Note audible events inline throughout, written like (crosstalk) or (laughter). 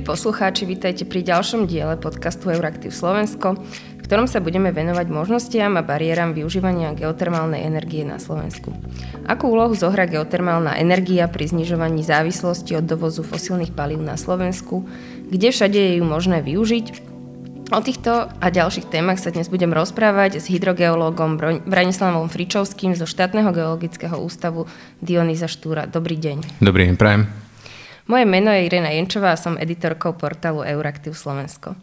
Milí poslucháči, vítajte pri ďalšom diele podcastu Euraktiv Slovensko, v ktorom sa budeme venovať možnostiam a bariéram využívania geotermálnej energie na Slovensku. Akú úlohu zohrá geotermálna energia pri znižovaní závislosti od dovozu fosílnych palív na Slovensku, kde všade je ju možné využiť O týchto a ďalších témach sa dnes budem rozprávať s hydrogeológom Branislavom Fričovským zo štátneho geologického ústavu Dionýza Štúra. Dobrý deň. Dobrý deň, prajem. Moje meno je Irena Jenčová a som editorkou portálu Euraktiv Slovensko.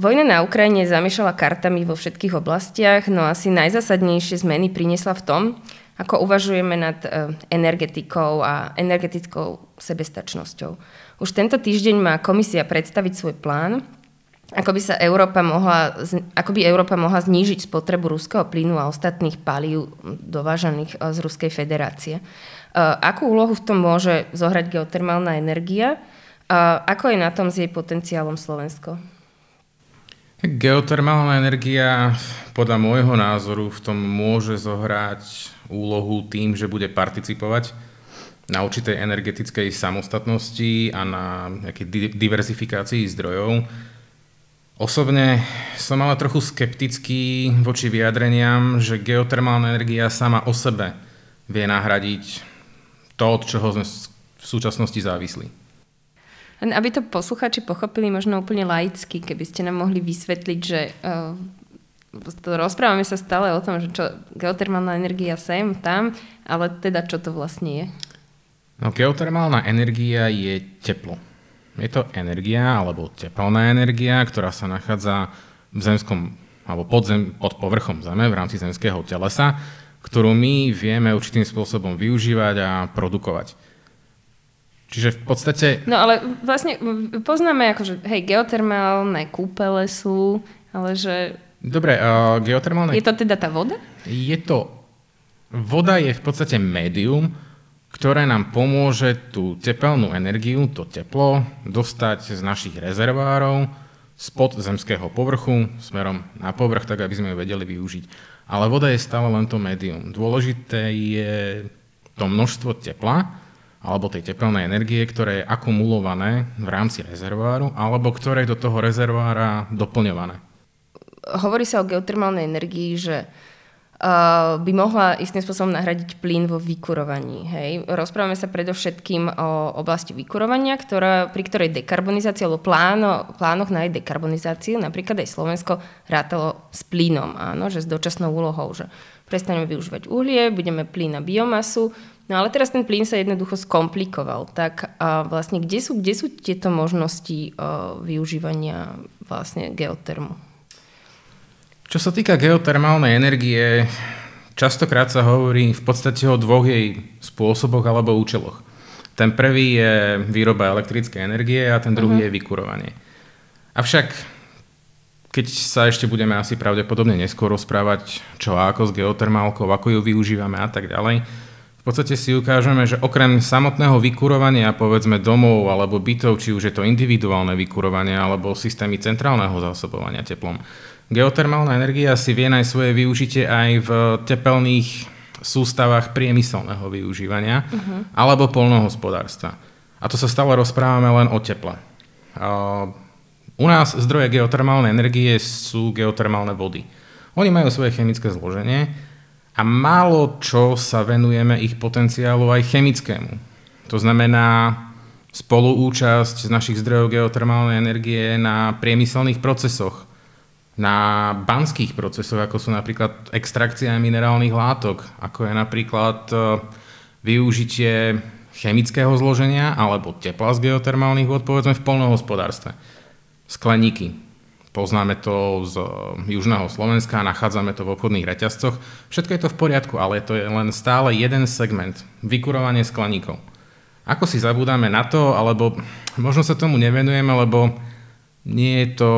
Vojna na Ukrajine zamiešala kartami vo všetkých oblastiach, no asi najzasadnejšie zmeny priniesla v tom, ako uvažujeme nad e, energetikou a energetickou sebestačnosťou. Už tento týždeň má komisia predstaviť svoj plán, ako by, sa Európa mohla, ako by Európa mohla znížiť spotrebu ruského plynu a ostatných palív dovážaných e, z Ruskej federácie. Eh, akú úlohu v tom môže zohrať geotermálna energia? A ako je na tom s jej potenciálom Slovensko? Geotermálna energia podľa môjho názoru v tom môže zohrať úlohu tým, že bude participovať na určitej energetickej samostatnosti a na nejakej diverzifikácii zdrojov. Osobne som ale trochu skeptický voči vyjadreniam, že geotermálna energia sama o sebe vie nahradiť to, od čoho sme v súčasnosti závislí. Len aby to posluchači pochopili možno úplne laicky, keby ste nám mohli vysvetliť, že uh, rozprávame sa stále o tom, že čo geotermálna energia sem, tam, ale teda čo to vlastne je? No geotermálna energia je teplo. Je to energia alebo teplná energia, ktorá sa nachádza v zemskom alebo pod, zem, pod povrchom Zeme v rámci zemského telesa ktorú my vieme určitým spôsobom využívať a produkovať. Čiže v podstate... No ale vlastne poznáme ako, že hej, geotermálne kúpele sú, ale že... Dobre, uh, geotermálne... Je to teda tá voda? Je to... Voda je v podstate médium, ktoré nám pomôže tú tepelnú energiu, to teplo, dostať z našich rezervárov spod zemského povrchu smerom na povrch, tak aby sme ju vedeli využiť. Ale voda je stále len to médium. Dôležité je to množstvo tepla, alebo tej tepelnej energie, ktoré je akumulované v rámci rezervoáru, alebo ktoré je do toho rezervoára doplňované. Hovorí sa o geotermálnej energii, že by mohla istým spôsobom nahradiť plyn vo vykurovaní. Hej. Rozprávame sa predovšetkým o oblasti vykurovania, ktorá, pri ktorej dekarbonizácia alebo pláno, plánoch na jej dekarbonizáciu, napríklad aj Slovensko rátalo s plynom, áno, že s dočasnou úlohou, že prestaneme využívať uhlie, budeme plyn na biomasu, no ale teraz ten plyn sa jednoducho skomplikoval. Tak a vlastne kde sú, kde sú tieto možnosti uh, využívania vlastne geotermu? Čo sa týka geotermálnej energie, častokrát sa hovorí v podstate o dvoch jej spôsoboch alebo účeloch. Ten prvý je výroba elektrickej energie a ten druhý uh-huh. je vykurovanie. Avšak, keď sa ešte budeme asi pravdepodobne neskôr rozprávať, čo ako s geotermálkou, ako ju využívame a tak ďalej, v podstate si ukážeme, že okrem samotného vykurovania, povedzme domov alebo bytov, či už je to individuálne vykurovanie alebo systémy centrálneho zásobovania teplom, Geotermálna energia si vie nájsť svoje využitie aj v tepelných sústavách priemyselného využívania uh-huh. alebo polnohospodárstva. A to sa stále rozprávame len o teple. U nás zdroje geotermálnej energie sú geotermálne vody. Oni majú svoje chemické zloženie a málo čo sa venujeme ich potenciálu aj chemickému. To znamená spoluúčasť z našich zdrojov geotermálnej energie na priemyselných procesoch, na banských procesoch, ako sú napríklad extrakcia minerálnych látok, ako je napríklad e, využitie chemického zloženia alebo tepla z geotermálnych vod, povedzme v polnohospodárstve. Skleníky. Poznáme to z južného Slovenska, nachádzame to v obchodných reťazcoch. Všetko je to v poriadku, ale to je len stále jeden segment. Vykurovanie skleníkov. Ako si zabúdame na to, alebo možno sa tomu nevenujeme, lebo nie je to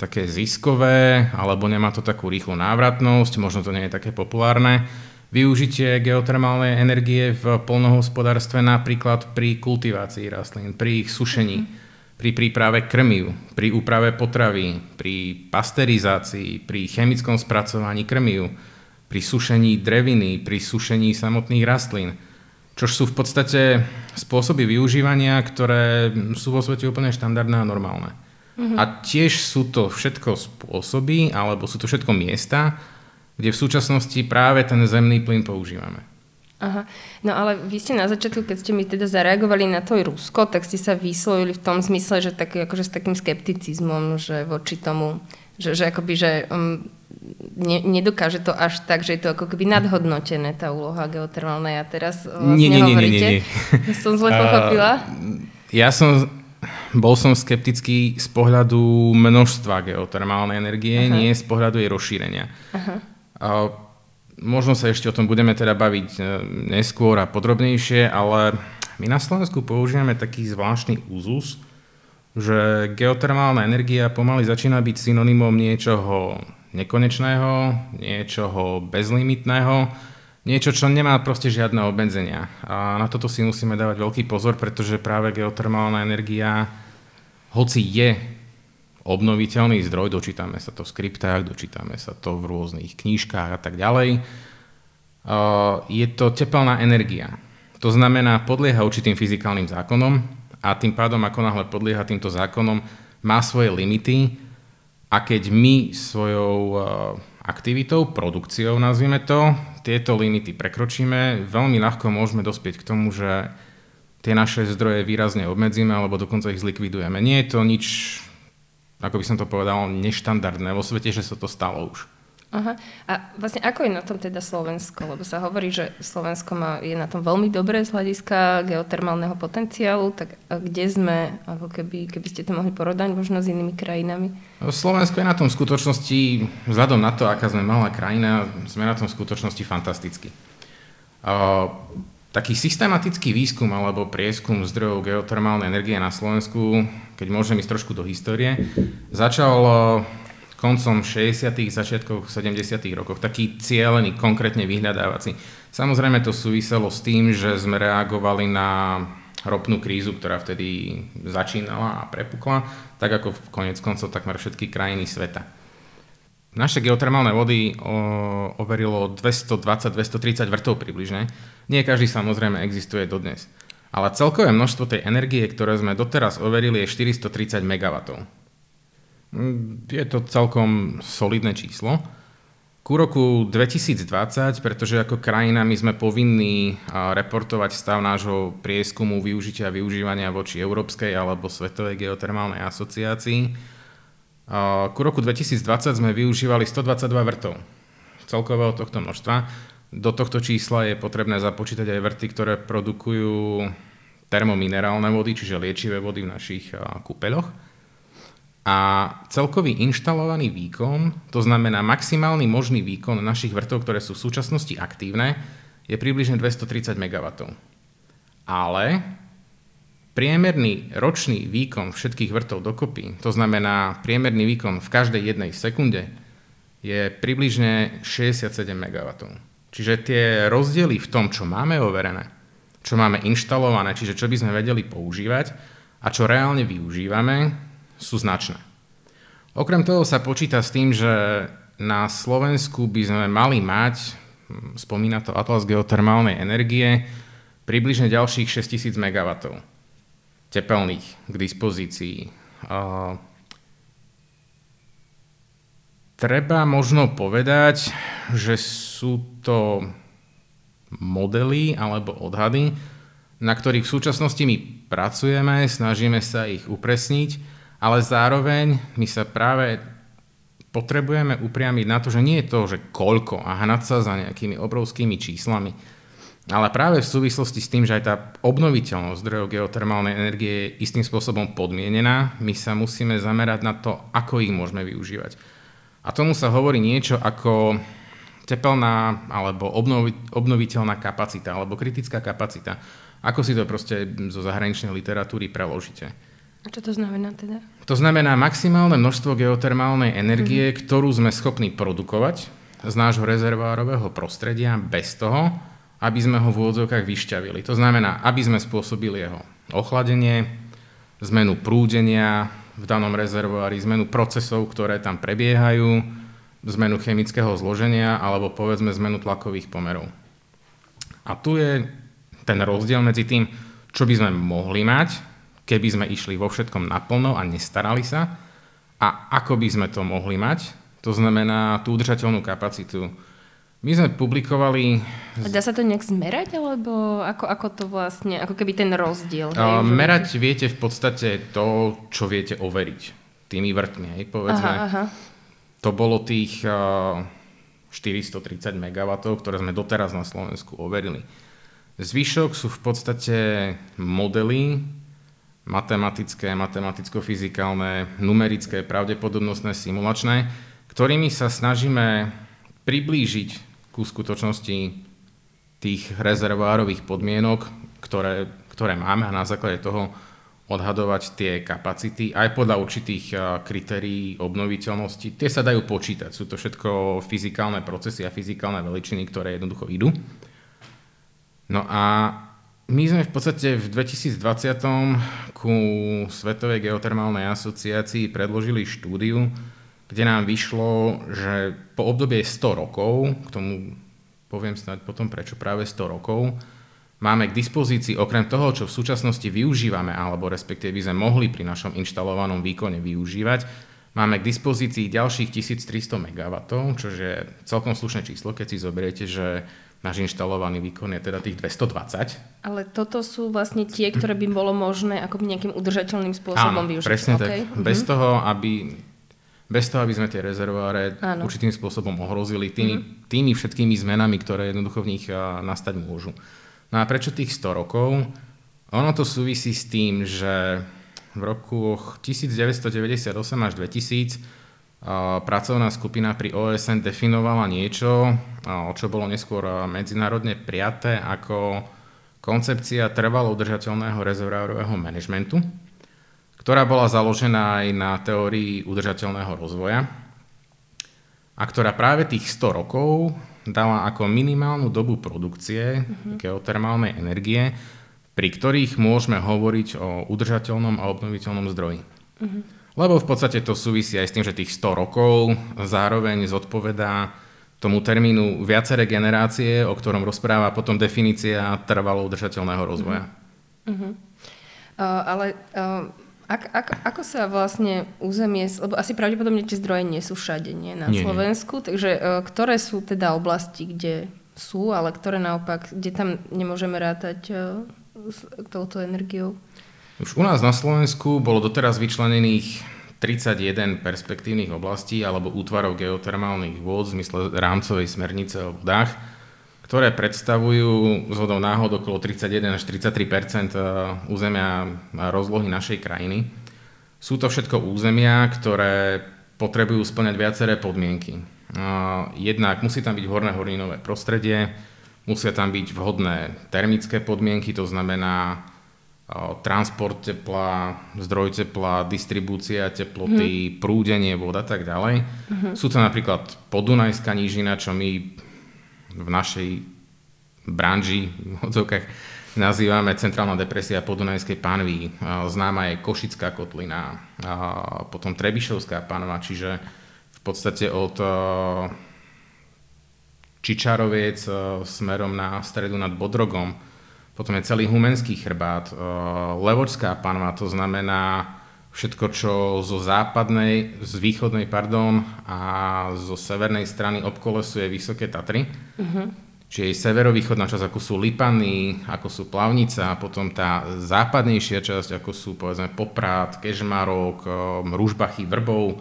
také ziskové, alebo nemá to takú rýchlu návratnosť, možno to nie je také populárne. Využitie geotermálnej energie v polnohospodárstve napríklad pri kultivácii rastlín, pri ich sušení, pri príprave krmiv, pri úprave potravy, pri pasterizácii, pri chemickom spracovaní krmiv, pri sušení dreviny, pri sušení samotných rastlín. čo sú v podstate spôsoby využívania, ktoré sú vo svete úplne štandardné a normálne. Uh-huh. A tiež sú to všetko spôsoby, alebo sú to všetko miesta, kde v súčasnosti práve ten zemný plyn používame. Aha. No ale vy ste na začiatku, keď ste mi teda zareagovali na to Rusko, tak ste sa vyslovili v tom zmysle, že tak, akože s takým skepticizmom, že voči tomu, že, že akoby, že um, ne, nedokáže to až tak, že je to ako keby nadhodnotené tá úloha geotermálnej a teraz vlastne nie, nie, nie. Nie, nie, nie. Som zle pochopila? (laughs) Uh, ja som, bol som skeptický z pohľadu množstva geotermálnej energie, Aha. nie z pohľadu jej rozšírenia. Aha. Uh, možno sa ešte o tom budeme teda baviť e, neskôr a podrobnejšie, ale my na Slovensku používame taký zvláštny úzus, že geotermálna energia pomaly začína byť synonymom niečoho nekonečného, niečoho bezlimitného, niečo, čo nemá proste žiadne obmedzenia. A na toto si musíme dávať veľký pozor, pretože práve geotermálna energia, hoci je obnoviteľný zdroj, dočítame sa to v skriptách, dočítame sa to v rôznych knížkách a tak ďalej. Je to tepelná energia. To znamená, podlieha určitým fyzikálnym zákonom a tým pádom, ako náhle podlieha týmto zákonom, má svoje limity a keď my svojou aktivitou, produkciou nazvime to, tieto limity prekročíme, veľmi ľahko môžeme dospieť k tomu, že tie naše zdroje výrazne obmedzíme alebo dokonca ich zlikvidujeme. Nie je to nič ako by som to povedal, neštandardné vo svete, že sa to stalo už. Aha. A vlastne ako je na tom teda Slovensko? Lebo sa hovorí, že Slovensko má, je na tom veľmi dobré z hľadiska geotermálneho potenciálu, tak kde sme, ako keby, keby ste to mohli porodať možno s inými krajinami? Slovensko je na tom v skutočnosti, vzhľadom na to, aká sme malá krajina, sme na tom v skutočnosti fantasticky. Uh, taký systematický výskum alebo prieskum zdrojov geotermálnej energie na Slovensku keď môžem ísť trošku do histórie, začal koncom 60. začiatkoch 70. rokov, taký cieľený, konkrétne vyhľadávací. Samozrejme to súviselo s tým, že sme reagovali na ropnú krízu, ktorá vtedy začínala a prepukla, tak ako v konec koncov takmer všetky krajiny sveta. Naše geotermálne vody o, overilo 220-230 vrtov približne. Nie každý samozrejme existuje dodnes ale celkové množstvo tej energie, ktoré sme doteraz overili, je 430 MW. Mm, je to celkom solidné číslo. Ku roku 2020, pretože ako krajina my sme povinní reportovať stav nášho prieskumu využitia a využívania voči Európskej alebo Svetovej geotermálnej asociácii, ku roku 2020 sme využívali 122 vrtov celkového tohto množstva. Do tohto čísla je potrebné započítať aj vrty, ktoré produkujú termominerálne vody, čiže liečivé vody v našich kúpeľoch. A celkový inštalovaný výkon, to znamená maximálny možný výkon našich vrtov, ktoré sú v súčasnosti aktívne, je približne 230 MW. Ale priemerný ročný výkon všetkých vrtov dokopy, to znamená priemerný výkon v každej jednej sekunde, je približne 67 MW. Čiže tie rozdiely v tom, čo máme overené, čo máme inštalované, čiže čo by sme vedeli používať a čo reálne využívame, sú značné. Okrem toho sa počíta s tým, že na Slovensku by sme mali mať, hm, spomína to Atlas geotermálnej energie, približne ďalších 6000 MW tepelných k dispozícii. Treba možno povedať, že sú to modely alebo odhady, na ktorých v súčasnosti my pracujeme, snažíme sa ich upresniť, ale zároveň my sa práve potrebujeme upriamiť na to, že nie je to, že koľko a hnať sa za nejakými obrovskými číslami, ale práve v súvislosti s tým, že aj tá obnoviteľnosť zdrojov geotermálnej energie je istým spôsobom podmienená, my sa musíme zamerať na to, ako ich môžeme využívať. A tomu sa hovorí niečo ako tepelná alebo obnovi, obnoviteľná kapacita alebo kritická kapacita. Ako si to proste zo zahraničnej literatúry preložíte? A čo to znamená teda? To znamená maximálne množstvo geotermálnej energie, mm-hmm. ktorú sme schopní produkovať z nášho rezervárového prostredia bez toho, aby sme ho v úvodzovkách vyšťavili. To znamená, aby sme spôsobili jeho ochladenie, zmenu prúdenia, v danom rezervoári, zmenu procesov, ktoré tam prebiehajú, zmenu chemického zloženia alebo povedzme zmenu tlakových pomerov. A tu je ten rozdiel medzi tým, čo by sme mohli mať, keby sme išli vo všetkom naplno a nestarali sa, a ako by sme to mohli mať, to znamená tú udržateľnú kapacitu. My sme publikovali... Dá sa to nejak zmerať, alebo ako, ako to vlastne, ako keby ten rozdiel? Uh, merať viete v podstate to, čo viete overiť tými vrtmi, hej, povedzme. Aha, aha. To bolo tých uh, 430 MW, ktoré sme doteraz na Slovensku overili. Zvyšok sú v podstate modely matematické, matematicko-fyzikálne, numerické, pravdepodobnostné, simulačné, ktorými sa snažíme priblížiť ku skutočnosti tých rezervárových podmienok, ktoré, ktoré máme a na základe toho odhadovať tie kapacity aj podľa určitých kritérií obnoviteľnosti. Tie sa dajú počítať. Sú to všetko fyzikálne procesy a fyzikálne veličiny, ktoré jednoducho idú. No a my sme v podstate v 2020 ku Svetovej geotermálnej asociácii predložili štúdiu, kde nám vyšlo, že po obdobie 100 rokov, k tomu poviem snáď potom prečo práve 100 rokov, máme k dispozícii okrem toho, čo v súčasnosti využívame, alebo respektíve by sme mohli pri našom inštalovanom výkone využívať, máme k dispozícii ďalších 1300 MW, čo je celkom slušné číslo, keď si zoberiete, že náš inštalovaný výkon je teda tých 220. Ale toto sú vlastne tie, ktoré by bolo možné ako nejakým udržateľným spôsobom Áno, využiť. presne okay. tak. Bez, mm-hmm. toho, aby, bez toho, aby sme tie rezervoáre Áno. určitým spôsobom ohrozili tými, mm-hmm. tými všetkými zmenami, ktoré jednoducho v nich nastať môžu. No a prečo tých 100 rokov? Ono to súvisí s tým, že v roku 1998 až 2000 pracovná skupina pri OSN definovala niečo, čo bolo neskôr medzinárodne prijaté ako koncepcia trvalo udržateľného rezervoárového manažmentu, ktorá bola založená aj na teórii udržateľného rozvoja a ktorá práve tých 100 rokov dala ako minimálnu dobu produkcie uh-huh. geotermálnej energie, pri ktorých môžeme hovoriť o udržateľnom a obnoviteľnom zdroji. Uh-huh. Lebo v podstate to súvisí aj s tým, že tých 100 rokov zároveň zodpovedá tomu termínu viaceré generácie, o ktorom rozpráva potom definícia trvalo udržateľného rozvoja. Uh-huh. Uh, ale uh, ak, ak, ako sa vlastne územie, lebo asi pravdepodobne tie zdroje nie sú všade, nie na nie, Slovensku, nie. takže uh, ktoré sú teda oblasti, kde sú, ale ktoré naopak, kde tam nemôžeme rátať uh, s touto energiou? Už u nás na Slovensku bolo doteraz vyčlenených 31 perspektívnych oblastí alebo útvarov geotermálnych vôd v zmysle rámcovej smernice o vodách, ktoré predstavujú zhodou náhod okolo 31 až 33 eh, územia a rozlohy našej krajiny. Sú to všetko územia, ktoré potrebujú splňať viaceré podmienky. Jednak musí tam byť horné horninové prostredie, musia tam byť vhodné termické podmienky, to znamená transport tepla, zdroj tepla, distribúcia teploty, hmm. prúdenie vod a tak ďalej. Hmm. Sú to napríklad podunajská nížina, čo my v našej branži v odzovkách nazývame centrálna depresia podunajskej panvy. Známa je Košická kotlina, a potom Trebišovská panva, čiže v podstate od Čičaroviec smerom na stredu nad Bodrogom potom je celý Humenský chrbát, eh, Levočská panva, to znamená všetko, čo zo západnej, z východnej, pardon, a zo severnej strany obkolesuje Vysoké Tatry. Uh-huh. Čiže severovýchodná časť, ako sú Lipany, ako sú Plavnica, a potom tá západnejšia časť, ako sú povedzme Poprad, Kežmarok, eh, Rúžbachy, Vrbov.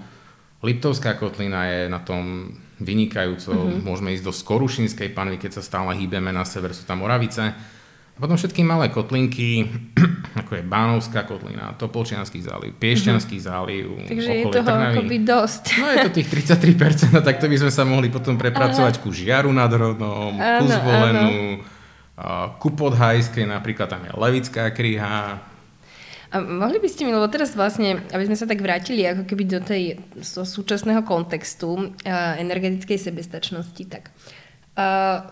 Liptovská kotlina je na tom vynikajúco. Uh-huh. Môžeme ísť do Skorušinskej panvy, keď sa stále hýbeme na sever, sú tam Moravice potom všetky malé kotlinky, (clears throat) ako je Bánovská kotlina, Topolčianský záliv, Piešťanský mm-hmm. záliv, Takže je toho Trnavy. akoby dosť. No je to tých 33%, a takto by sme sa mohli potom prepracovať Aha. ku Žiaru nad Hronom, ku Zvolenu, ku Podhajskej, napríklad tam je Levická kríha, a mohli by ste mi, lebo teraz vlastne, aby sme sa tak vrátili ako keby do tej do súčasného kontextu energetickej sebestačnosti, tak uh,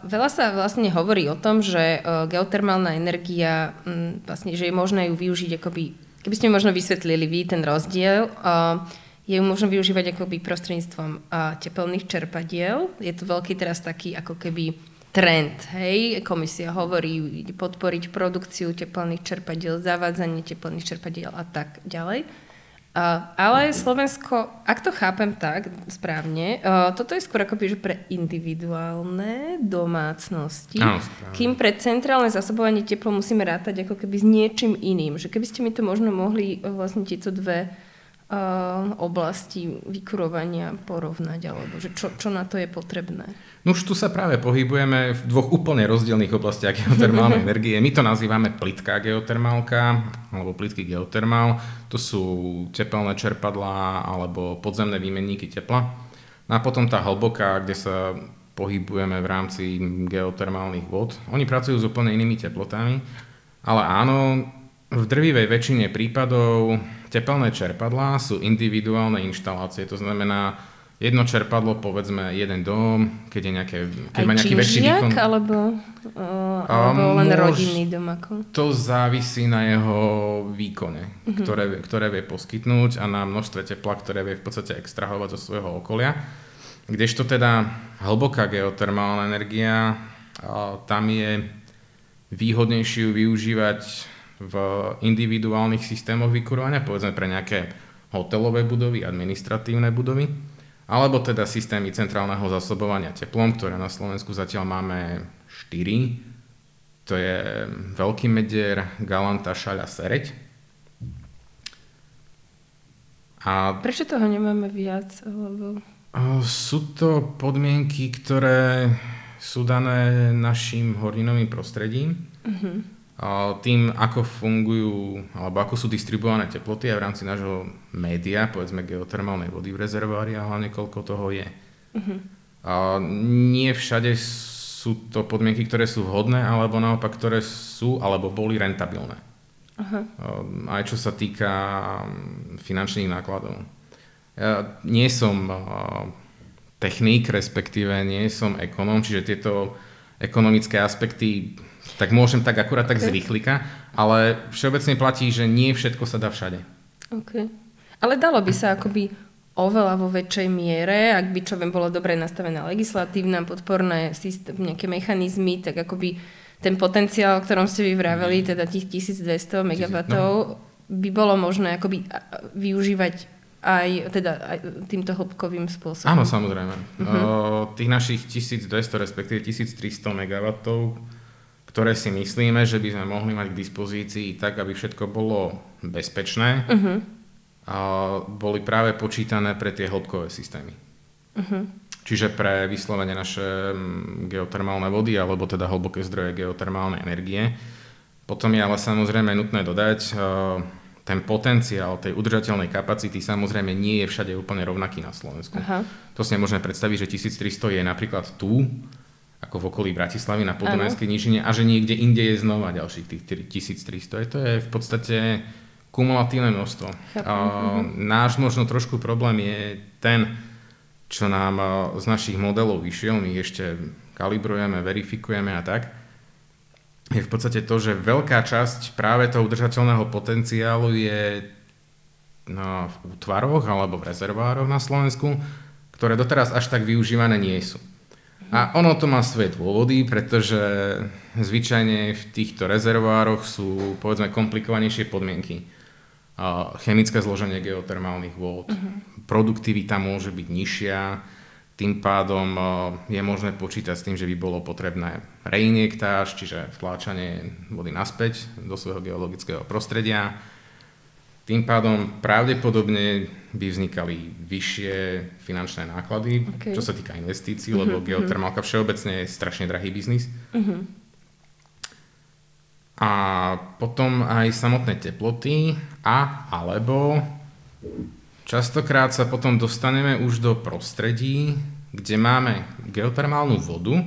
Veľa sa vlastne hovorí o tom, že uh, geotermálna energia, um, vlastne, že je možné ju využiť akoby, keby ste mi možno vysvetlili vy ten rozdiel, uh, je ju možno využívať akoby prostredníctvom tepelných čerpadiel. Je to veľký teraz taký ako keby trend. Hej, komisia hovorí podporiť produkciu teplných čerpadiel, zavádzanie teplných čerpadiel a tak ďalej. Uh, ale Slovensko, ak to chápem tak správne, uh, toto je skôr akoby, že pre individuálne domácnosti, Áno, kým pre centrálne zasobovanie teplo musíme rátať ako keby s niečím iným. Že keby ste mi to možno mohli uh, vlastne tieto dve oblasti vykurovania porovnať, alebo že čo, čo na to je potrebné? No už tu sa práve pohybujeme v dvoch úplne rozdielných oblastiach geotermálnej (laughs) energie. My to nazývame plitká geotermálka alebo plitký geotermál. To sú tepelné čerpadlá alebo podzemné výmenníky tepla. No a potom tá hlboká, kde sa pohybujeme v rámci geotermálnych vod. Oni pracujú s úplne inými teplotami, ale áno, v drvivej väčšine prípadov tepelné čerpadlá sú individuálne inštalácie, to znamená jedno čerpadlo, povedzme jeden dom, keď, je nejaké, keď Aj má nejaký väčší výkon. alebo, uh, alebo len môž- rodinný dom ako? To závisí na jeho výkone, ktoré, ktoré vie poskytnúť a na množstve tepla, ktoré vie v podstate extrahovať zo svojho okolia. Kdežto teda hlboká geotermálna energia, a tam je výhodnejšie ju využívať v individuálnych systémoch vykurovania, povedzme pre nejaké hotelové budovy, administratívne budovy, alebo teda systémy centrálneho zasobovania teplom, ktoré na Slovensku zatiaľ máme 4. To je Veľký Medier, Galanta, Šaľa, Sereď. A Prečo toho nemáme viac? Alebo... Sú to podmienky, ktoré sú dané našim horninovým prostredím. A Tým, ako fungujú, alebo ako sú distribuované teploty aj v rámci nášho média, povedzme geotermálnej vody v rezervoári a hlavne koľko toho je. A nie všade sú to podmienky, ktoré sú vhodné, alebo naopak, ktoré sú, alebo boli rentabilné. Um, aj čo sa týka um, finančných nákladov. Ja nie som uh, technik, respektíve nie som ekonóm, čiže tieto ekonomické aspekty tak môžem tak akurát tak z rýchlika, ale všeobecne platí, že nie všetko sa dá všade. Okay. Ale dalo by sa akoby oveľa vo väčšej miere, ak by čo viem, bolo dobre nastavená legislatívna, podporné systém, nejaké mechanizmy, tak akoby ten potenciál, o ktorom ste vyvraveli, teda tých 1200 MW, by bolo možné akoby využívať aj, teda, aj týmto hĺbkovým spôsobom. Áno, samozrejme. Uh-huh. Tých našich 1200, respektíve 1300 MW, ktoré si myslíme, že by sme mohli mať k dispozícii tak, aby všetko bolo bezpečné, Uh-huh. a boli práve počítané pre tie hĺbkové systémy. Uh-huh. Čiže pre vyslovene naše mm, geotermálne vody, alebo teda hlboké zdroje geotermálnej energie. Potom je ale samozrejme nutné dodať, ten potenciál tej udržateľnej kapacity samozrejme nie je všade úplne rovnaký na Slovensku. Aha. To si nemôžeme predstaviť, že 1300 je napríklad tu, ako v okolí Bratislavy na Podunajskej nížine a že niekde inde je znova ďalších tých 1300. To je v podstate kumulatívne množstvo. Chápem, A, náš možno trošku problém je ten, čo nám z našich modelov vyšiel, my ešte kalibrujeme, verifikujeme a tak, je v podstate to, že veľká časť práve toho udržateľného potenciálu je no, v útvaroch alebo v rezervároch na Slovensku, ktoré doteraz až tak využívané nie sú. A ono to má svoje dôvody, pretože zvyčajne v týchto rezervoároch sú povedzme komplikovanejšie podmienky. Chemické zloženie geotermálnych vôd, produktivita môže byť nižšia, tým pádom a, je možné počítať s tým, že by bolo potrebné reinjektáž, čiže vtláčanie vody naspäť do svojho geologického prostredia. Tým pádom pravdepodobne by vznikali vyššie finančné náklady, Ok. čo sa týka investícií, lebo geotermálka všeobecne je strašne drahý biznis. A potom aj samotné teploty a alebo častokrát sa potom dostaneme už do prostredí, kde máme geotermálnu vodu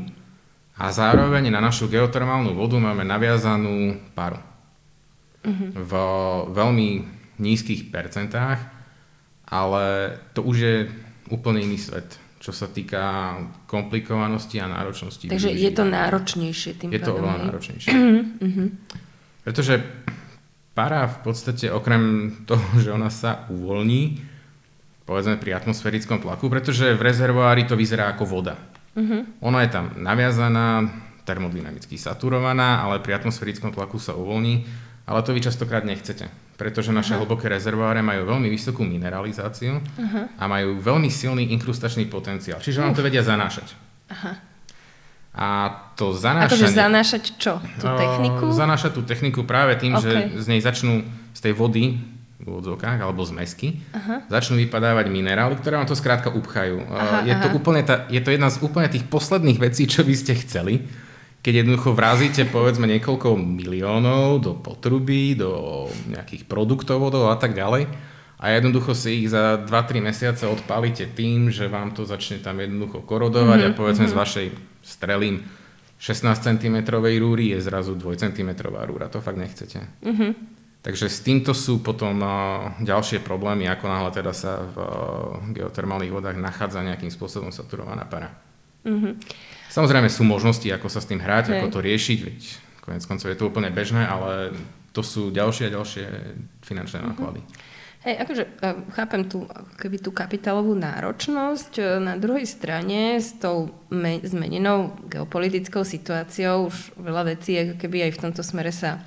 a zároveň na našu geotermálnu vodu máme naviazanú paru. V veľmi nízkych percentách, ale to už je úplne iný svet, čo sa týka komplikovanosti a náročnosti. Takže je to náročnejšie tým Je to pádom, oveľa hej? náročnejšie. (clears throat) Pretože para v podstate okrem toho, že ona sa uvoľní, povedzme pri atmosférickom tlaku, pretože v rezervoári to vyzerá ako voda. Uh-huh. Ona je tam naviazaná, termodynamicky saturovaná, ale pri atmosférickom tlaku sa uvoľní, ale to vy častokrát nechcete, pretože naše uh-huh. hlboké rezervoáre majú veľmi vysokú mineralizáciu uh-huh. a majú veľmi silný inkrustačný potenciál, čiže vám to vedia zanášať. Uh-huh. A to zanášanie... Akože zanášať čo? Tú techniku? Zanášať tú techniku práve tým, okay. že z nej začnú z tej vody v úvodzovkách alebo z mesky, aha. začnú vypadávať minerály, ktoré vám to skrátka upchajú. Aha, je, aha. To úplne tá, je to jedna z úplne tých posledných vecí, čo by ste chceli, keď jednoducho vrazíte povedzme niekoľko miliónov do potruby, do nejakých produktovodov a tak ďalej a jednoducho si ich za 2-3 mesiace odpálite tým, že vám to začne tam jednoducho korodovať mm-hmm, a povedzme mm-hmm. z vašej strelím 16 cm rúry je zrazu 2 cm rúra. To fakt nechcete. Mm-hmm. Takže s týmto sú potom ďalšie problémy, ako náhle teda sa v geotermálnych vodách nachádza nejakým spôsobom saturovaná para. Mm-hmm. Samozrejme sú možnosti, ako sa s tým hrať, Hej. ako to riešiť, veď konec koncov je to úplne bežné, ale to sú ďalšie a ďalšie finančné mm-hmm. náklady. Hej, akože chápem tú, keby tú kapitálovú náročnosť. E, na druhej strane s tou me- zmenenou geopolitickou situáciou už veľa vecí ako keby aj v tomto smere sa,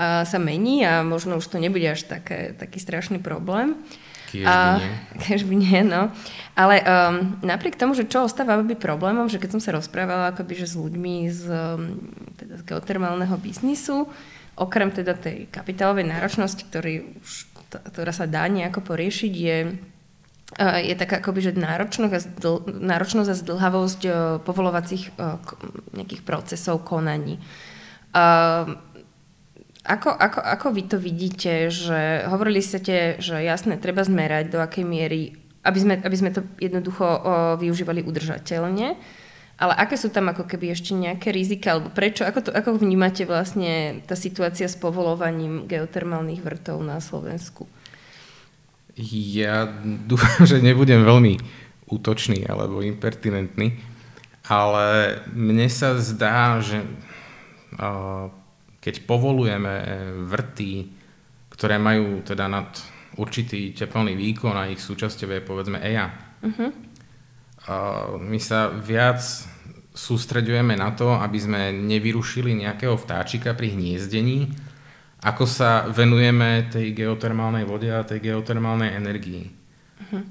a, sa mení a možno už to nebude až také, taký strašný problém. Kiež by nie. Kiež by nie, no. Ale um, napriek tomu, že čo ostáva by problémom, že keď som sa rozprávala akoby, že s ľuďmi z, um, teda z geotermálneho biznisu, okrem teda tej kapitálovej náročnosti, ktorý už ktorá sa dá nejako poriešiť, je, je taká akoby, že náročnosť a, zdl, náročnosť a zdlhavosť povolovacích nejakých procesov, konaní. Ako, ako, ako vy to vidíte, že hovorili ste, že jasné, treba zmerať, do akej miery, aby sme, aby sme to jednoducho o, využívali udržateľne, ale aké sú tam ako keby ešte nejaké rizika, alebo prečo, ako, to, ako vnímate vlastne tá situácia s povolovaním geotermálnych vrtov na Slovensku? Ja dúfam, že nebudem veľmi útočný alebo impertinentný, ale mne sa zdá, že keď povolujeme vrty, ktoré majú teda nad určitý teplný výkon a ich súčasťou je povedzme EIA, uh-huh. my sa viac sústreďujeme na to, aby sme nevyrušili nejakého vtáčika pri hniezdení, ako sa venujeme tej geotermálnej vode a tej geotermálnej energii. Uh-huh.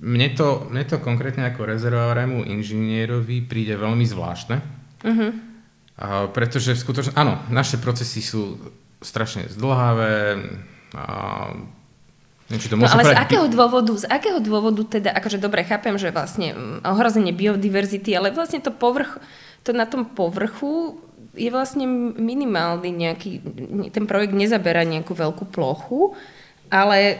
mne, to, mne to konkrétne ako rezervoárému inžinierovi príde veľmi zvláštne, uh-huh. A, pretože skutočne, áno, naše procesy sú strašne zdlhavé, a či to no ale z akého dôvodu, z akého dôvodu teda, akože dobre, chápem, že vlastne mm, ohrozenie biodiverzity, ale vlastne to povrch, to na tom povrchu je vlastne minimálny nejaký, ten projekt nezaberá nejakú veľkú plochu, ale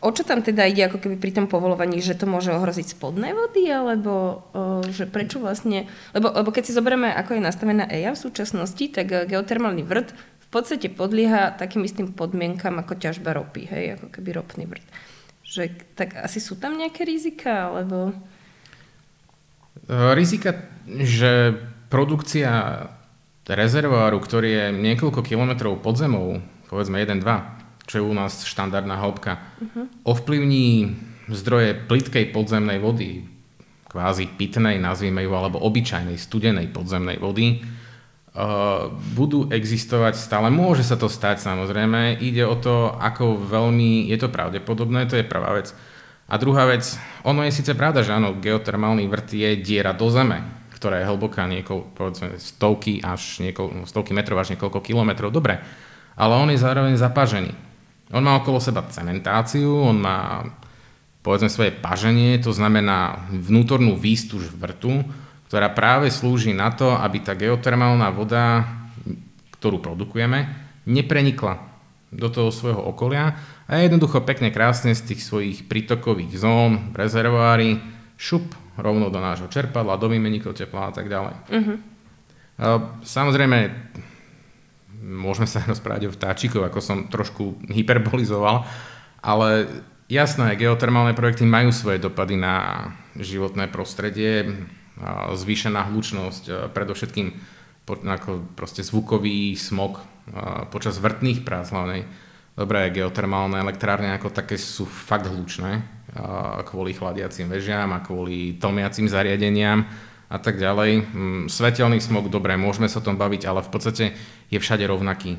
o čo tam teda ide ako keby pri tom povolovaní, že to môže ohroziť spodné vody, alebo že prečo vlastne, lebo, lebo keď si zoberieme, ako je nastavená EIA v súčasnosti, tak geotermálny vrt v podstate podlieha takým istým podmienkam ako ťažba ropy, hej, ako keby ropný vrt. Že, tak asi sú tam nejaké rizika, alebo... E, rizika, že produkcia rezervoáru, ktorý je niekoľko kilometrov pod zemou, povedzme 1-2, čo je u nás štandardná hĺbka, uh-huh. ovplyvní zdroje plitkej podzemnej vody, kvázi pitnej, nazvime ju, alebo obyčajnej studenej podzemnej vody, Uh, budú existovať stále. Môže sa to stať samozrejme. Ide o to, ako veľmi je to pravdepodobné, to je prvá vec. A druhá vec, ono je síce pravda, že áno, geotermálny vrt je diera do zeme, ktorá je hlboká niekoľko, povedzme, stovky, až niekoľko, stovky metrov až niekoľko kilometrov. Dobre, ale on je zároveň zapažený. On má okolo seba cementáciu, on má povedzme svoje paženie, to znamená vnútornú výstuž vrtu, ktorá práve slúži na to, aby tá geotermálna voda, ktorú produkujeme, neprenikla do toho svojho okolia a jednoducho pekne krásne z tých svojich prítokových zón, rezervoári, šup rovno do nášho čerpadla, do výmeníkov tepla a tak ďalej. Uh-huh. Samozrejme, môžeme sa (laughs) rozprávať o vtáčikov, ako som trošku hyperbolizoval, ale jasné, geotermálne projekty majú svoje dopady na životné prostredie, zvýšená hlučnosť, predovšetkým ako proste zvukový smog počas vrtných prác hlavnej. Dobré, geotermálne elektrárne ako také sú fakt hlučné. kvôli chladiacim vežiam a kvôli tomiacim zariadeniam a tak ďalej. Mm, svetelný smog, dobre, môžeme sa o tom baviť, ale v podstate je všade rovnaký.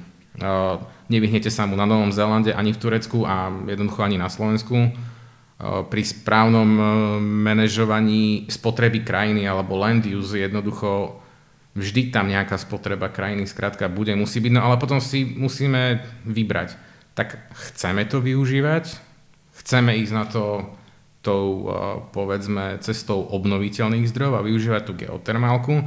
Nevyhnete sa mu na Novom Zélande ani v Turecku a jednoducho ani na Slovensku. Pri správnom e, manažovaní spotreby krajiny alebo land use jednoducho vždy tam nejaká spotreba krajiny skrátka bude, musí byť, no ale potom si musíme vybrať. Tak chceme to využívať, chceme ísť na to tou, povedzme, cestou obnoviteľných zdrojov a využívať tú geotermálku,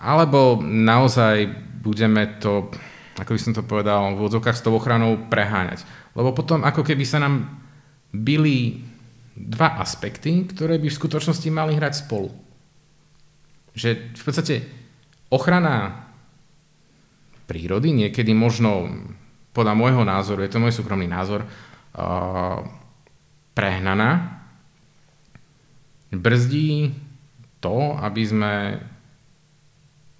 alebo naozaj budeme to, ako by som to povedal, v odzokách s tou ochranou preháňať. Lebo potom ako keby sa nám byli dva aspekty, ktoré by v skutočnosti mali hrať spolu. Že v podstate ochrana prírody niekedy možno, podľa môjho názoru, je to môj súkromný názor, uh, prehnaná, brzdí to, aby sme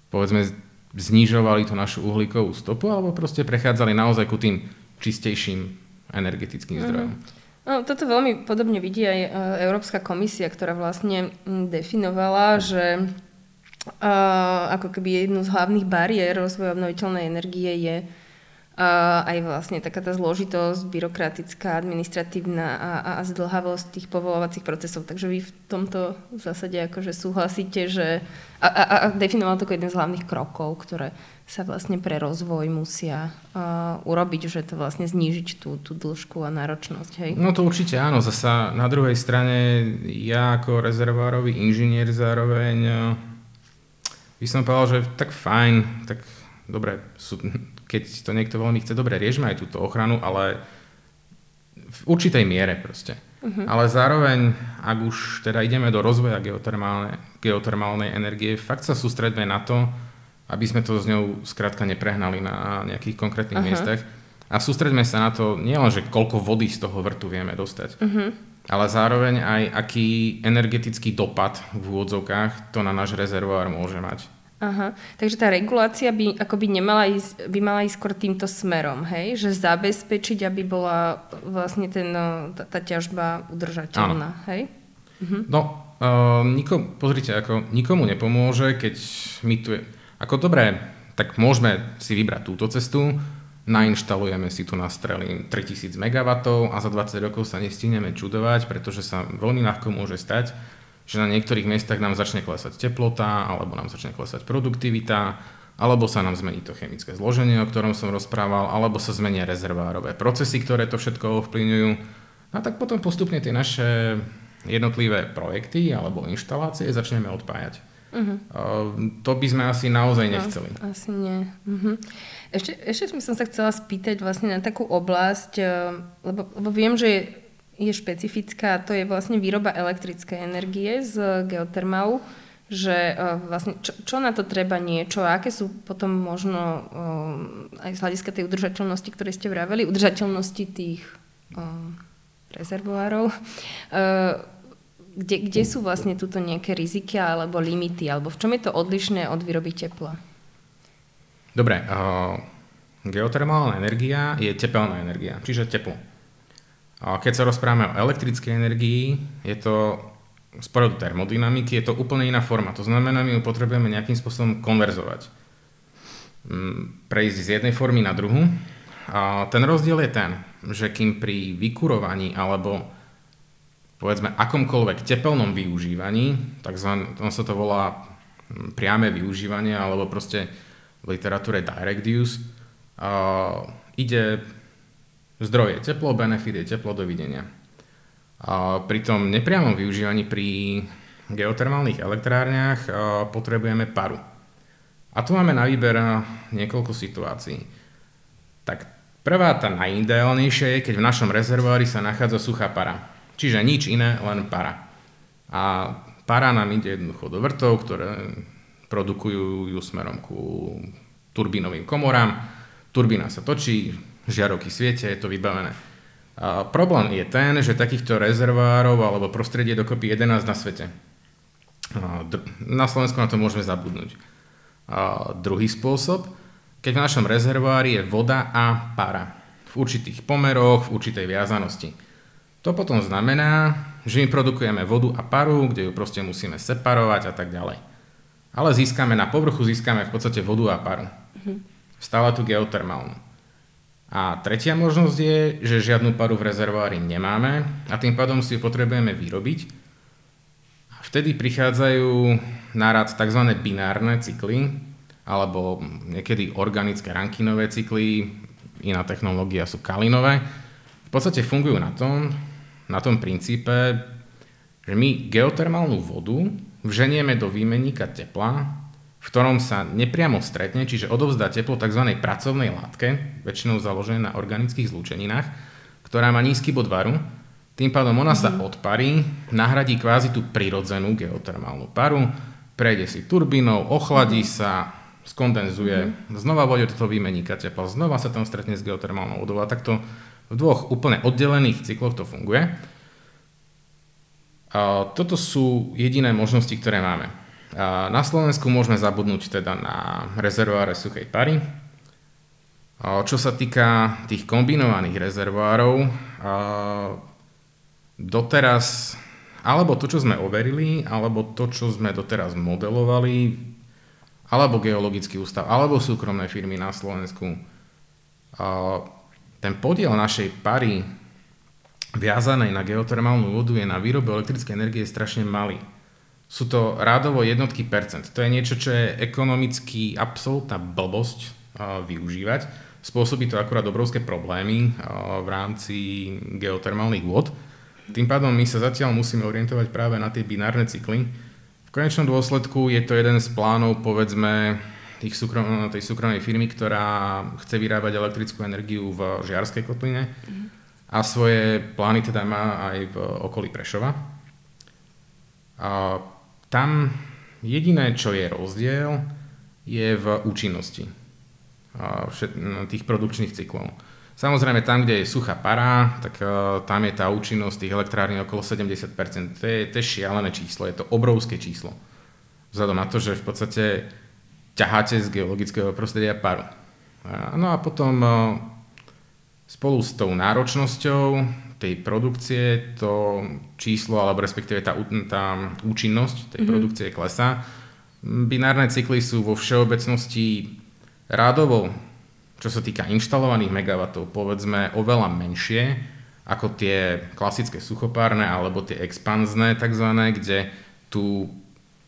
povedzme znižovali tú našu uhlíkovú stopu alebo proste prechádzali naozaj ku tým čistejším energetickým mhm. zdrojom. Mm-hmm. No, toto veľmi podobne vidí aj e, Európska komisia, ktorá vlastne definovala, že uh, ako keby jednu z hlavných bariér rozvoja obnoviteľnej energie je uh, aj vlastne taká tá zložitosť, byrokratická, administratívna a, a, a zdlhavosť tých povolovacích procesov. Takže vy v tomto v zásade akože súhlasíte, že a, a, a definoval to ako jeden z hlavných krokov, ktoré sa vlastne pre rozvoj musia uh, urobiť, že to vlastne znížiť tú, tú dĺžku a náročnosť. Hej? No to určite áno. Zasa na druhej strane ja ako rezervárový inžinier zároveň by som povedal, že tak fajn, tak dobre, sú, keď to niekto veľmi chce, dobre, riešme aj túto ochranu, ale v určitej miere proste. Uh-huh. Ale zároveň, ak už teda ideme do rozvoja geotermálnej, geotermálnej energie, fakt sa sústredme na to, aby sme to s ňou skrátka neprehnali na nejakých konkrétnych uh-huh. miestach. A sústredme sa na to nielen, že koľko vody z toho vrtu vieme dostať, uh-huh. ale zároveň aj aký energetický dopad v úvodzovkách to na náš rezervoár môže mať. Aha, takže tá regulácia by akoby nemala ísť, by mala ísť skôr týmto smerom, hej? Že zabezpečiť, aby bola vlastne ten, tá, tá ťažba udržateľná, Áno. hej? Mhm. No, uh, nikom, pozrite, ako nikomu nepomôže, keď my tu je, ako dobré, tak môžeme si vybrať túto cestu, nainštalujeme si tu na strely 3000 MW a za 20 rokov sa nestihneme čudovať, pretože sa veľmi ľahko môže stať, že na niektorých miestach nám začne klesať teplota, alebo nám začne klesať produktivita, alebo sa nám zmení to chemické zloženie, o ktorom som rozprával, alebo sa zmenia rezervárové procesy, ktoré to všetko ovplyvňujú. A tak potom postupne tie naše jednotlivé projekty alebo inštalácie začneme odpájať. Uh-huh. To by sme asi naozaj no, nechceli. No, asi nie. Uh-huh. Ešte, ešte som sa chcela spýtať vlastne na takú oblasť, eh, lebo, lebo viem, že je špecifická, to je vlastne výroba elektrickej energie z geotermálu, že uh, vlastne čo, čo na to treba niečo, aké sú potom možno uh, aj z hľadiska tej udržateľnosti, ktoré ste vraveli, udržateľnosti tých uh, rezervoárov, kde, kde sú vlastne túto nejaké riziky alebo limity, alebo v čom je to odlišné od výroby tepla? Dobre, geotermálna energia je tepelná energia, čiže teplo. Keď sa rozprávame o elektrickej energii, je to z pohľadu termodynamiky, je to úplne iná forma. To znamená, my ju potrebujeme nejakým spôsobom konverzovať. Mm, prejsť z jednej formy na druhu. A ten rozdiel je ten, že kým pri vykurovaní alebo povedzme akomkoľvek tepelnom využívaní, takzvané, sa to volá mm, priame využívanie alebo proste v literatúre direct use, uh, ide Zdroj je teplo, benefit je teplo, dovidenia. A pri tom nepriamom využívaní pri geotermálnych elektrárniach potrebujeme paru. A tu máme na výber niekoľko situácií. Tak prvá, tá najideálnejšia je, keď v našom rezervoári sa nachádza suchá para. Čiže nič iné, len para. A para nám ide jednoducho do vrtov, ktoré produkujú ju smerom ku turbínovým komorám. Turbína sa točí, žiarovky sviete, je to vybavené. A problém je ten, že takýchto rezervárov alebo prostredie dokopy 11 na svete. A na Slovensku na to môžeme zabudnúť. A druhý spôsob, keď v našom rezervoári je voda a para v určitých pomeroch, v určitej viazanosti. To potom znamená, že my produkujeme vodu a paru, kde ju proste musíme separovať a tak ďalej. Ale získame na povrchu, získame v podstate vodu a paru. Mm-hmm. Stále tu geotermálnu. A tretia možnosť je, že žiadnu paru v rezervoári nemáme a tým pádom si ju potrebujeme vyrobiť. Vtedy prichádzajú na rad tzv. binárne cykly, alebo niekedy organické rankinové cykly, iná technológia sú kalinové. V podstate fungujú na tom, na tom princípe, že my geotermálnu vodu vženieme do výmenníka tepla, v ktorom sa nepriamo stretne, čiže odovzdá teplo tzv. pracovnej látke, väčšinou založené na organických zlúčeninách, ktorá má nízky bod varu. Tým pádom ona mm-hmm. sa mhm. odparí, nahradí kvázi tú prirodzenú geotermálnu paru, prejde si turbínou, ochladí mm-hmm. sa, skondenzuje, mm-hmm. znova vode do toho tepla, znova sa tam stretne s geotermálnou vodou a takto v dvoch úplne oddelených cykloch to funguje. A toto sú jediné možnosti, ktoré máme. Na Slovensku môžeme zabudnúť teda na rezervoáre suchej pary. Čo sa týka tých kombinovaných rezervoárov, doteraz, alebo to, čo sme overili, alebo to, čo sme doteraz modelovali, alebo geologický ústav, alebo súkromné firmy na Slovensku, ten podiel našej pary viazanej na geotermálnu vodu je na výrobe elektrickej energie strašne malý. Sú to rádovo jednotky percent. To je niečo, čo je ekonomicky absolútna blbosť uh, využívať. Spôsobí to akurát obrovské problémy uh, v rámci geotermálnych vod. Tým pádom my sa zatiaľ musíme orientovať práve na tie binárne cykly. V konečnom dôsledku je to jeden z plánov, povedzme, tých súkrom, tej súkromnej firmy, ktorá chce vyrábať elektrickú energiu v Žiarskej kotline a svoje plány teda má aj v okolí Prešova. A tam jediné, čo je rozdiel, je v účinnosti tých produkčných cyklov. Samozrejme, tam, kde je suchá para, tak uh, tam je tá účinnosť tých elektrární okolo 70%. To je, to je šialené číslo, je to obrovské číslo. Vzhľadom na to, že v podstate ťaháte z geologického prostredia paru. No a potom spolu s tou náročnosťou tej produkcie to číslo, alebo respektíve tá, tá účinnosť tej mm-hmm. produkcie klesá. Binárne cykly sú vo všeobecnosti rádovo, čo sa týka inštalovaných megawatov, povedzme oveľa menšie ako tie klasické suchopárne alebo tie expanzné tzv., kde tú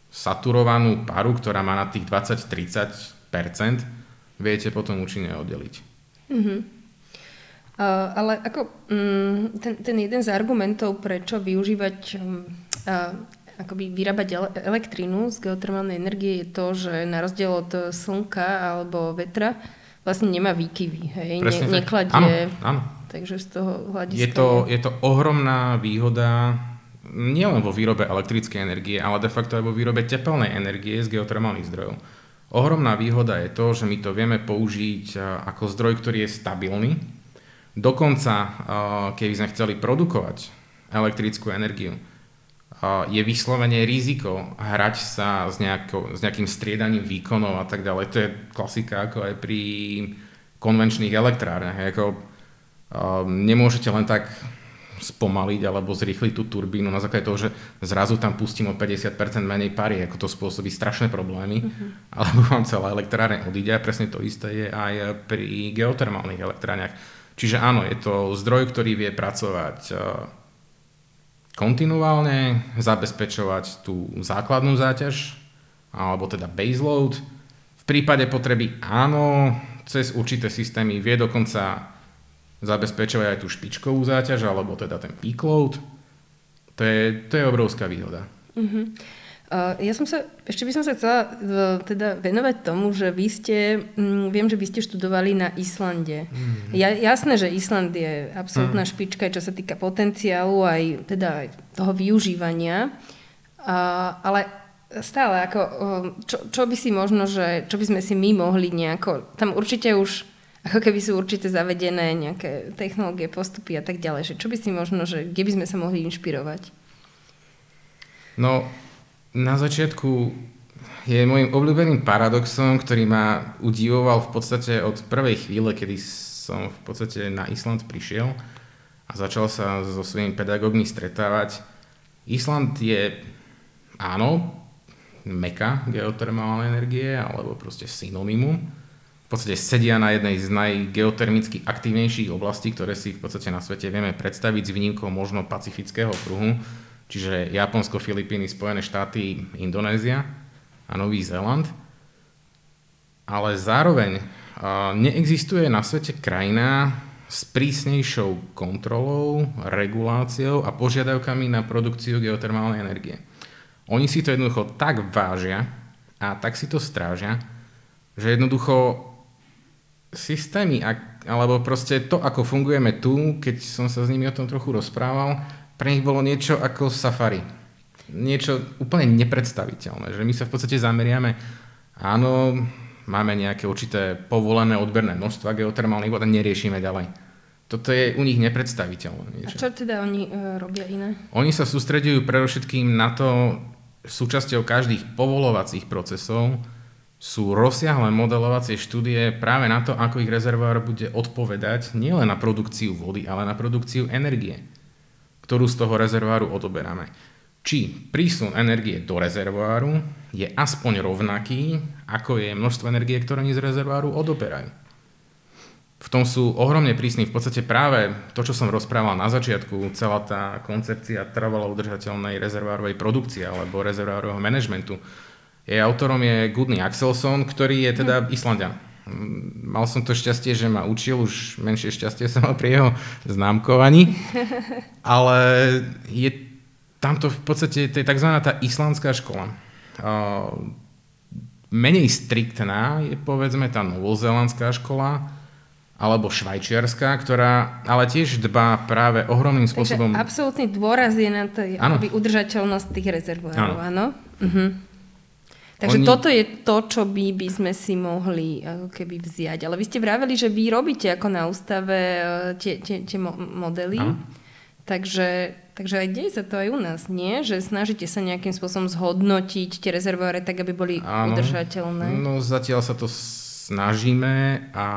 saturovanú paru, ktorá má na tých 20-30%, viete potom účinne oddeliť. Mm-hmm. Uh, ale ako um, ten, ten jeden z argumentov, prečo využívať um, uh, akoby vyrábať ele- elektrínu z geotermálnej energie je to, že na rozdiel od slnka alebo vetra vlastne nemá výkyvy, hej? ne, nekladie. Áno, áno. Takže z toho hľadiska... Je to, je to ohromná výhoda nielen vo výrobe elektrickej energie, ale de facto aj vo výrobe tepelnej energie z geotermálnych zdrojov. Ohromná výhoda je to, že my to vieme použiť ako zdroj, ktorý je stabilný. Dokonca, keby sme chceli produkovať elektrickú energiu, je vyslovene riziko hrať sa s, nejako, s nejakým striedaním výkonov a tak ďalej. To je klasika ako aj pri konvenčných elektrárnach. Ako, nemôžete len tak spomaliť alebo zrýchliť tú turbínu na základe toho, že zrazu tam pustím o 50% menej pary, ako to spôsobí strašné problémy, uh-huh. (laughs) alebo vám celá elektrárne odíde a presne to isté je aj pri geotermálnych elektrárniach. Čiže áno, je to zdroj, ktorý vie pracovať e, kontinuálne, zabezpečovať tú základnú záťaž, alebo teda baseload. V prípade potreby áno, cez určité systémy vie dokonca zabezpečovať aj tú špičkovú záťaž, alebo teda ten peak load. To je, to je obrovská výhoda. Uh-huh. Ja som sa, ešte by som sa chcela uh, teda venovať tomu, že vy ste, um, viem, že vy ste študovali na Islande. Mm. Ja, jasné, že Island je absolútna mm. špička, čo sa týka potenciálu aj teda aj toho využívania, uh, ale stále ako, uh, čo, čo by si možno, že, čo by sme si my mohli nejako, tam určite už ako keby sú určite zavedené nejaké technológie, postupy a tak ďalej. Že čo by si možno, že kde by sme sa mohli inšpirovať? No, na začiatku je môjim obľúbeným paradoxom, ktorý ma udivoval v podstate od prvej chvíle, kedy som v podstate na Island prišiel. a začal sa so svojimi pedagógmi stretávať. Island je, áno, meka geotermálnej energie, alebo proste synonymum. V podstate sedia na jednej z najgeotermicky aktívnejších oblastí, ktoré si v podstate na svete vieme predstaviť s výnimkou možno pacifického pruhu, čiže Japonsko, Filipíny, Spojené štáty, Indonézia a Nový Zéland. Ale zároveň neexistuje na svete krajina, s prísnejšou kontrolou, reguláciou a požiadavkami na produkciu geotermálnej energie. Oni si to jednoducho tak vážia a tak si to strážia, že jednoducho systémy, alebo proste to, ako fungujeme tu, keď som sa s nimi o tom trochu rozprával, pre nich bolo niečo ako safari. Niečo úplne nepredstaviteľné, že my sa v podstate zameriame, áno, máme nejaké určité povolené odberné množstva geotermálnych vod a neriešime ďalej. Toto je u nich nepredstaviteľné. Niečo. A čo teda oni e, robia iné? Oni sa sústredujú predovšetkým na to, súčasťou každých povolovacích procesov sú rozsiahle modelovacie štúdie práve na to, ako ich rezervoár bude odpovedať nielen na produkciu vody, ale na produkciu energie, ktorú z toho rezervoáru odoberáme či prísun energie do rezervoáru je aspoň rovnaký, ako je množstvo energie, ktoré oni z rezervoáru odoberajú. V tom sú ohromne prísni v podstate práve to, čo som rozprával na začiatku, celá tá koncepcia trvalo udržateľnej rezervárovej produkcie alebo rezervárového manažmentu. Jej autorom je Goodney Axelson, ktorý je teda hm. Islandian. Mal som to šťastie, že ma učil, už menšie šťastie som mal pri jeho známkovaní, (laughs) ale je tamto v podstate, to je tzv. tá islandská škola. Menej striktná je povedzme tá novozelandská škola, alebo švajčiarská, ktorá ale tiež dbá práve ohromným spôsobom... Takže absolútny dôraz je na to, aby udržateľnosť tých rezervoárov, áno? Uh-huh. Takže Oni... toto je to, čo by, by sme si mohli ako keby vziať. Ale vy ste vraveli, že vy robíte ako na ústave e, tie, tie, tie modely. Takže, takže aj deje sa to aj u nás, nie? Že snažíte sa nejakým spôsobom zhodnotiť tie rezervoáre tak, aby boli Áno, udržateľné. No zatiaľ sa to snažíme a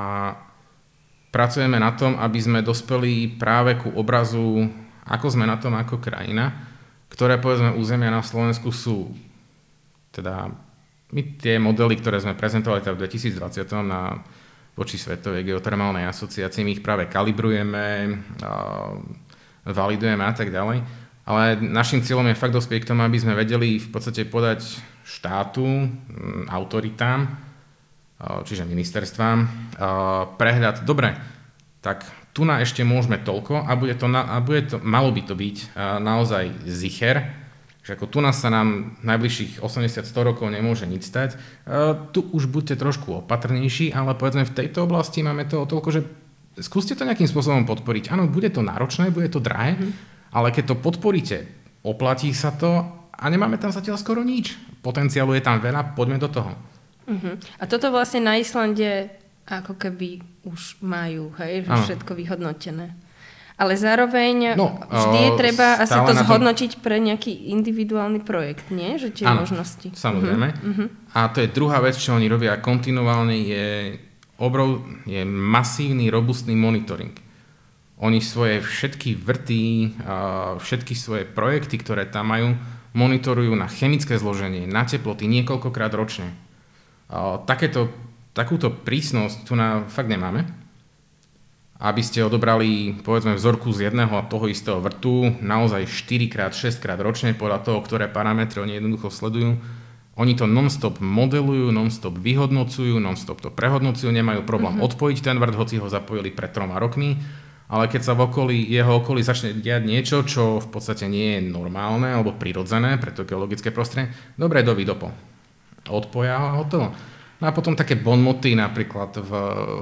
pracujeme na tom, aby sme dospeli práve ku obrazu, ako sme na tom ako krajina, ktoré povedzme územia na Slovensku sú teda my tie modely, ktoré sme prezentovali teda v 2020 na voči Svetovej geotermálnej asociácii, my ich práve kalibrujeme, validujeme a tak ďalej. Ale našim cieľom je fakt dospieť k tomu, aby sme vedeli v podstate podať štátu, autoritám, čiže ministerstvám, prehľad, dobre, tak tu na ešte môžeme toľko a, bude to, a bude to, malo by to byť naozaj zicher, že ako tu nás sa nám najbližších 80-100 rokov nemôže nič stať. Tu už buďte trošku opatrnejší, ale povedzme v tejto oblasti máme to o toľko, že skúste to nejakým spôsobom podporiť. Áno, bude to náročné, bude to drahé, mm. ale keď to podporíte, oplatí sa to a nemáme tam zatiaľ skoro nič. Potenciálu je tam veľa, poďme do toho. Uh-huh. A toto vlastne na Islande ako keby už majú, hej, že všetko vyhodnotené. Ale zároveň no, vždy je treba asi to zhodnotiť tom... pre nejaký individuálny projekt, nie? Že tie ano, možnosti. samozrejme. Uh-huh. A to je druhá vec, čo oni robia kontinuálne, je obrov, je masívny, robustný monitoring. Oni svoje všetky vrty, všetky svoje projekty, ktoré tam majú, monitorujú na chemické zloženie, na teploty niekoľkokrát ročne. Takéto, takúto prísnosť tu na fakt nemáme. Aby ste odobrali povedzme vzorku z jedného a toho istého vrtu naozaj 4 krát, 6 krát ročne podľa toho, ktoré parametre oni jednoducho sledujú, oni to non-stop modelujú, non-stop vyhodnocujú, non-stop to prehodnocujú, nemajú problém mm-hmm. odpojiť ten vrt, hoci ho zapojili pred troma rokmi, ale keď sa v okolí, jeho okolí začne diať niečo, čo v podstate nie je normálne alebo prirodzené pre to geologické prostredie, dobre, do dopo. Odpoja a hotovo. No a potom také bonmoty napríklad v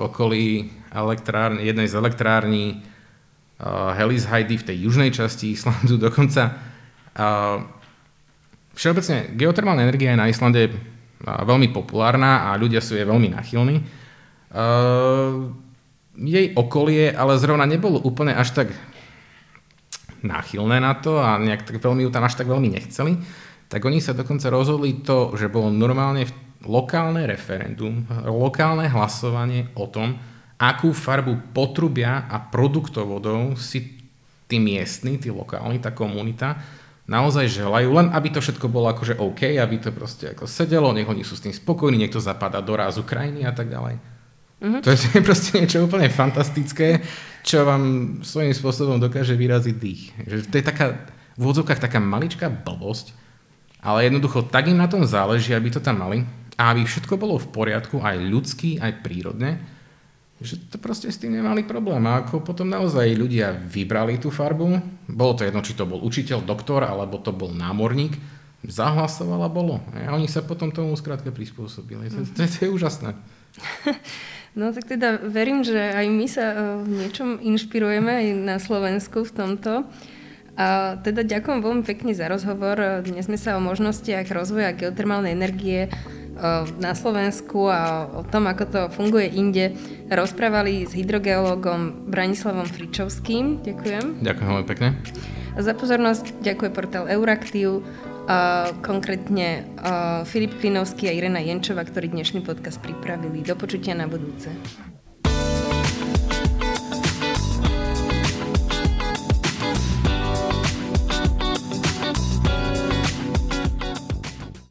okolí elektrárny, jednej z elektrární uh, Heidi v tej južnej časti Islandu (laughs) dokonca uh, Všeobecne geotermálna energia je na Islande veľmi populárna a ľudia sú jej veľmi nachylní. Uh, jej okolie ale zrovna nebolo úplne až tak náchylné na to a nejak tak veľmi ju tam až tak veľmi nechceli, tak oni sa dokonca rozhodli to, že bolo normálne lokálne referendum, lokálne hlasovanie o tom, akú farbu potrubia a produktovodov si tí miestni, tí lokálni, tá komunita naozaj želajú, len aby to všetko bolo akože OK, aby to proste ako sedelo, nech oni sú s tým spokojní, niekto zapadá do rázu krajiny a tak ďalej. Mm-hmm. To je proste niečo úplne fantastické, čo vám svojím spôsobom dokáže vyraziť dých. Že to je taká, v úvodzovkách taká maličká blbosť, ale jednoducho tak im na tom záleží, aby to tam mali a aby všetko bolo v poriadku, aj ľudský, aj prírodne, že to proste s tým nemali problém. A ako potom naozaj ľudia vybrali tú farbu, bolo to jedno, či to bol učiteľ, doktor, alebo to bol námorník, zahlasoval a bolo. A oni sa potom tomu skrátka prispôsobili. To, to, to je úžasné. (laughs) No tak teda verím, že aj my sa e, v niečom inšpirujeme aj na Slovensku v tomto. A teda ďakujem veľmi pekne za rozhovor. Dnes sme sa o možnostiach rozvoja geotermálnej energie na Slovensku a o tom, ako to funguje inde, rozprávali s hydrogeológom Branislavom Fričovským. Ďakujem. Ďakujem veľmi pekne. Za pozornosť ďakuje portál Euraktiv, a konkrétne Filip Klinovský a Irena Jenčova, ktorí dnešný podcast pripravili. Do počutia na budúce.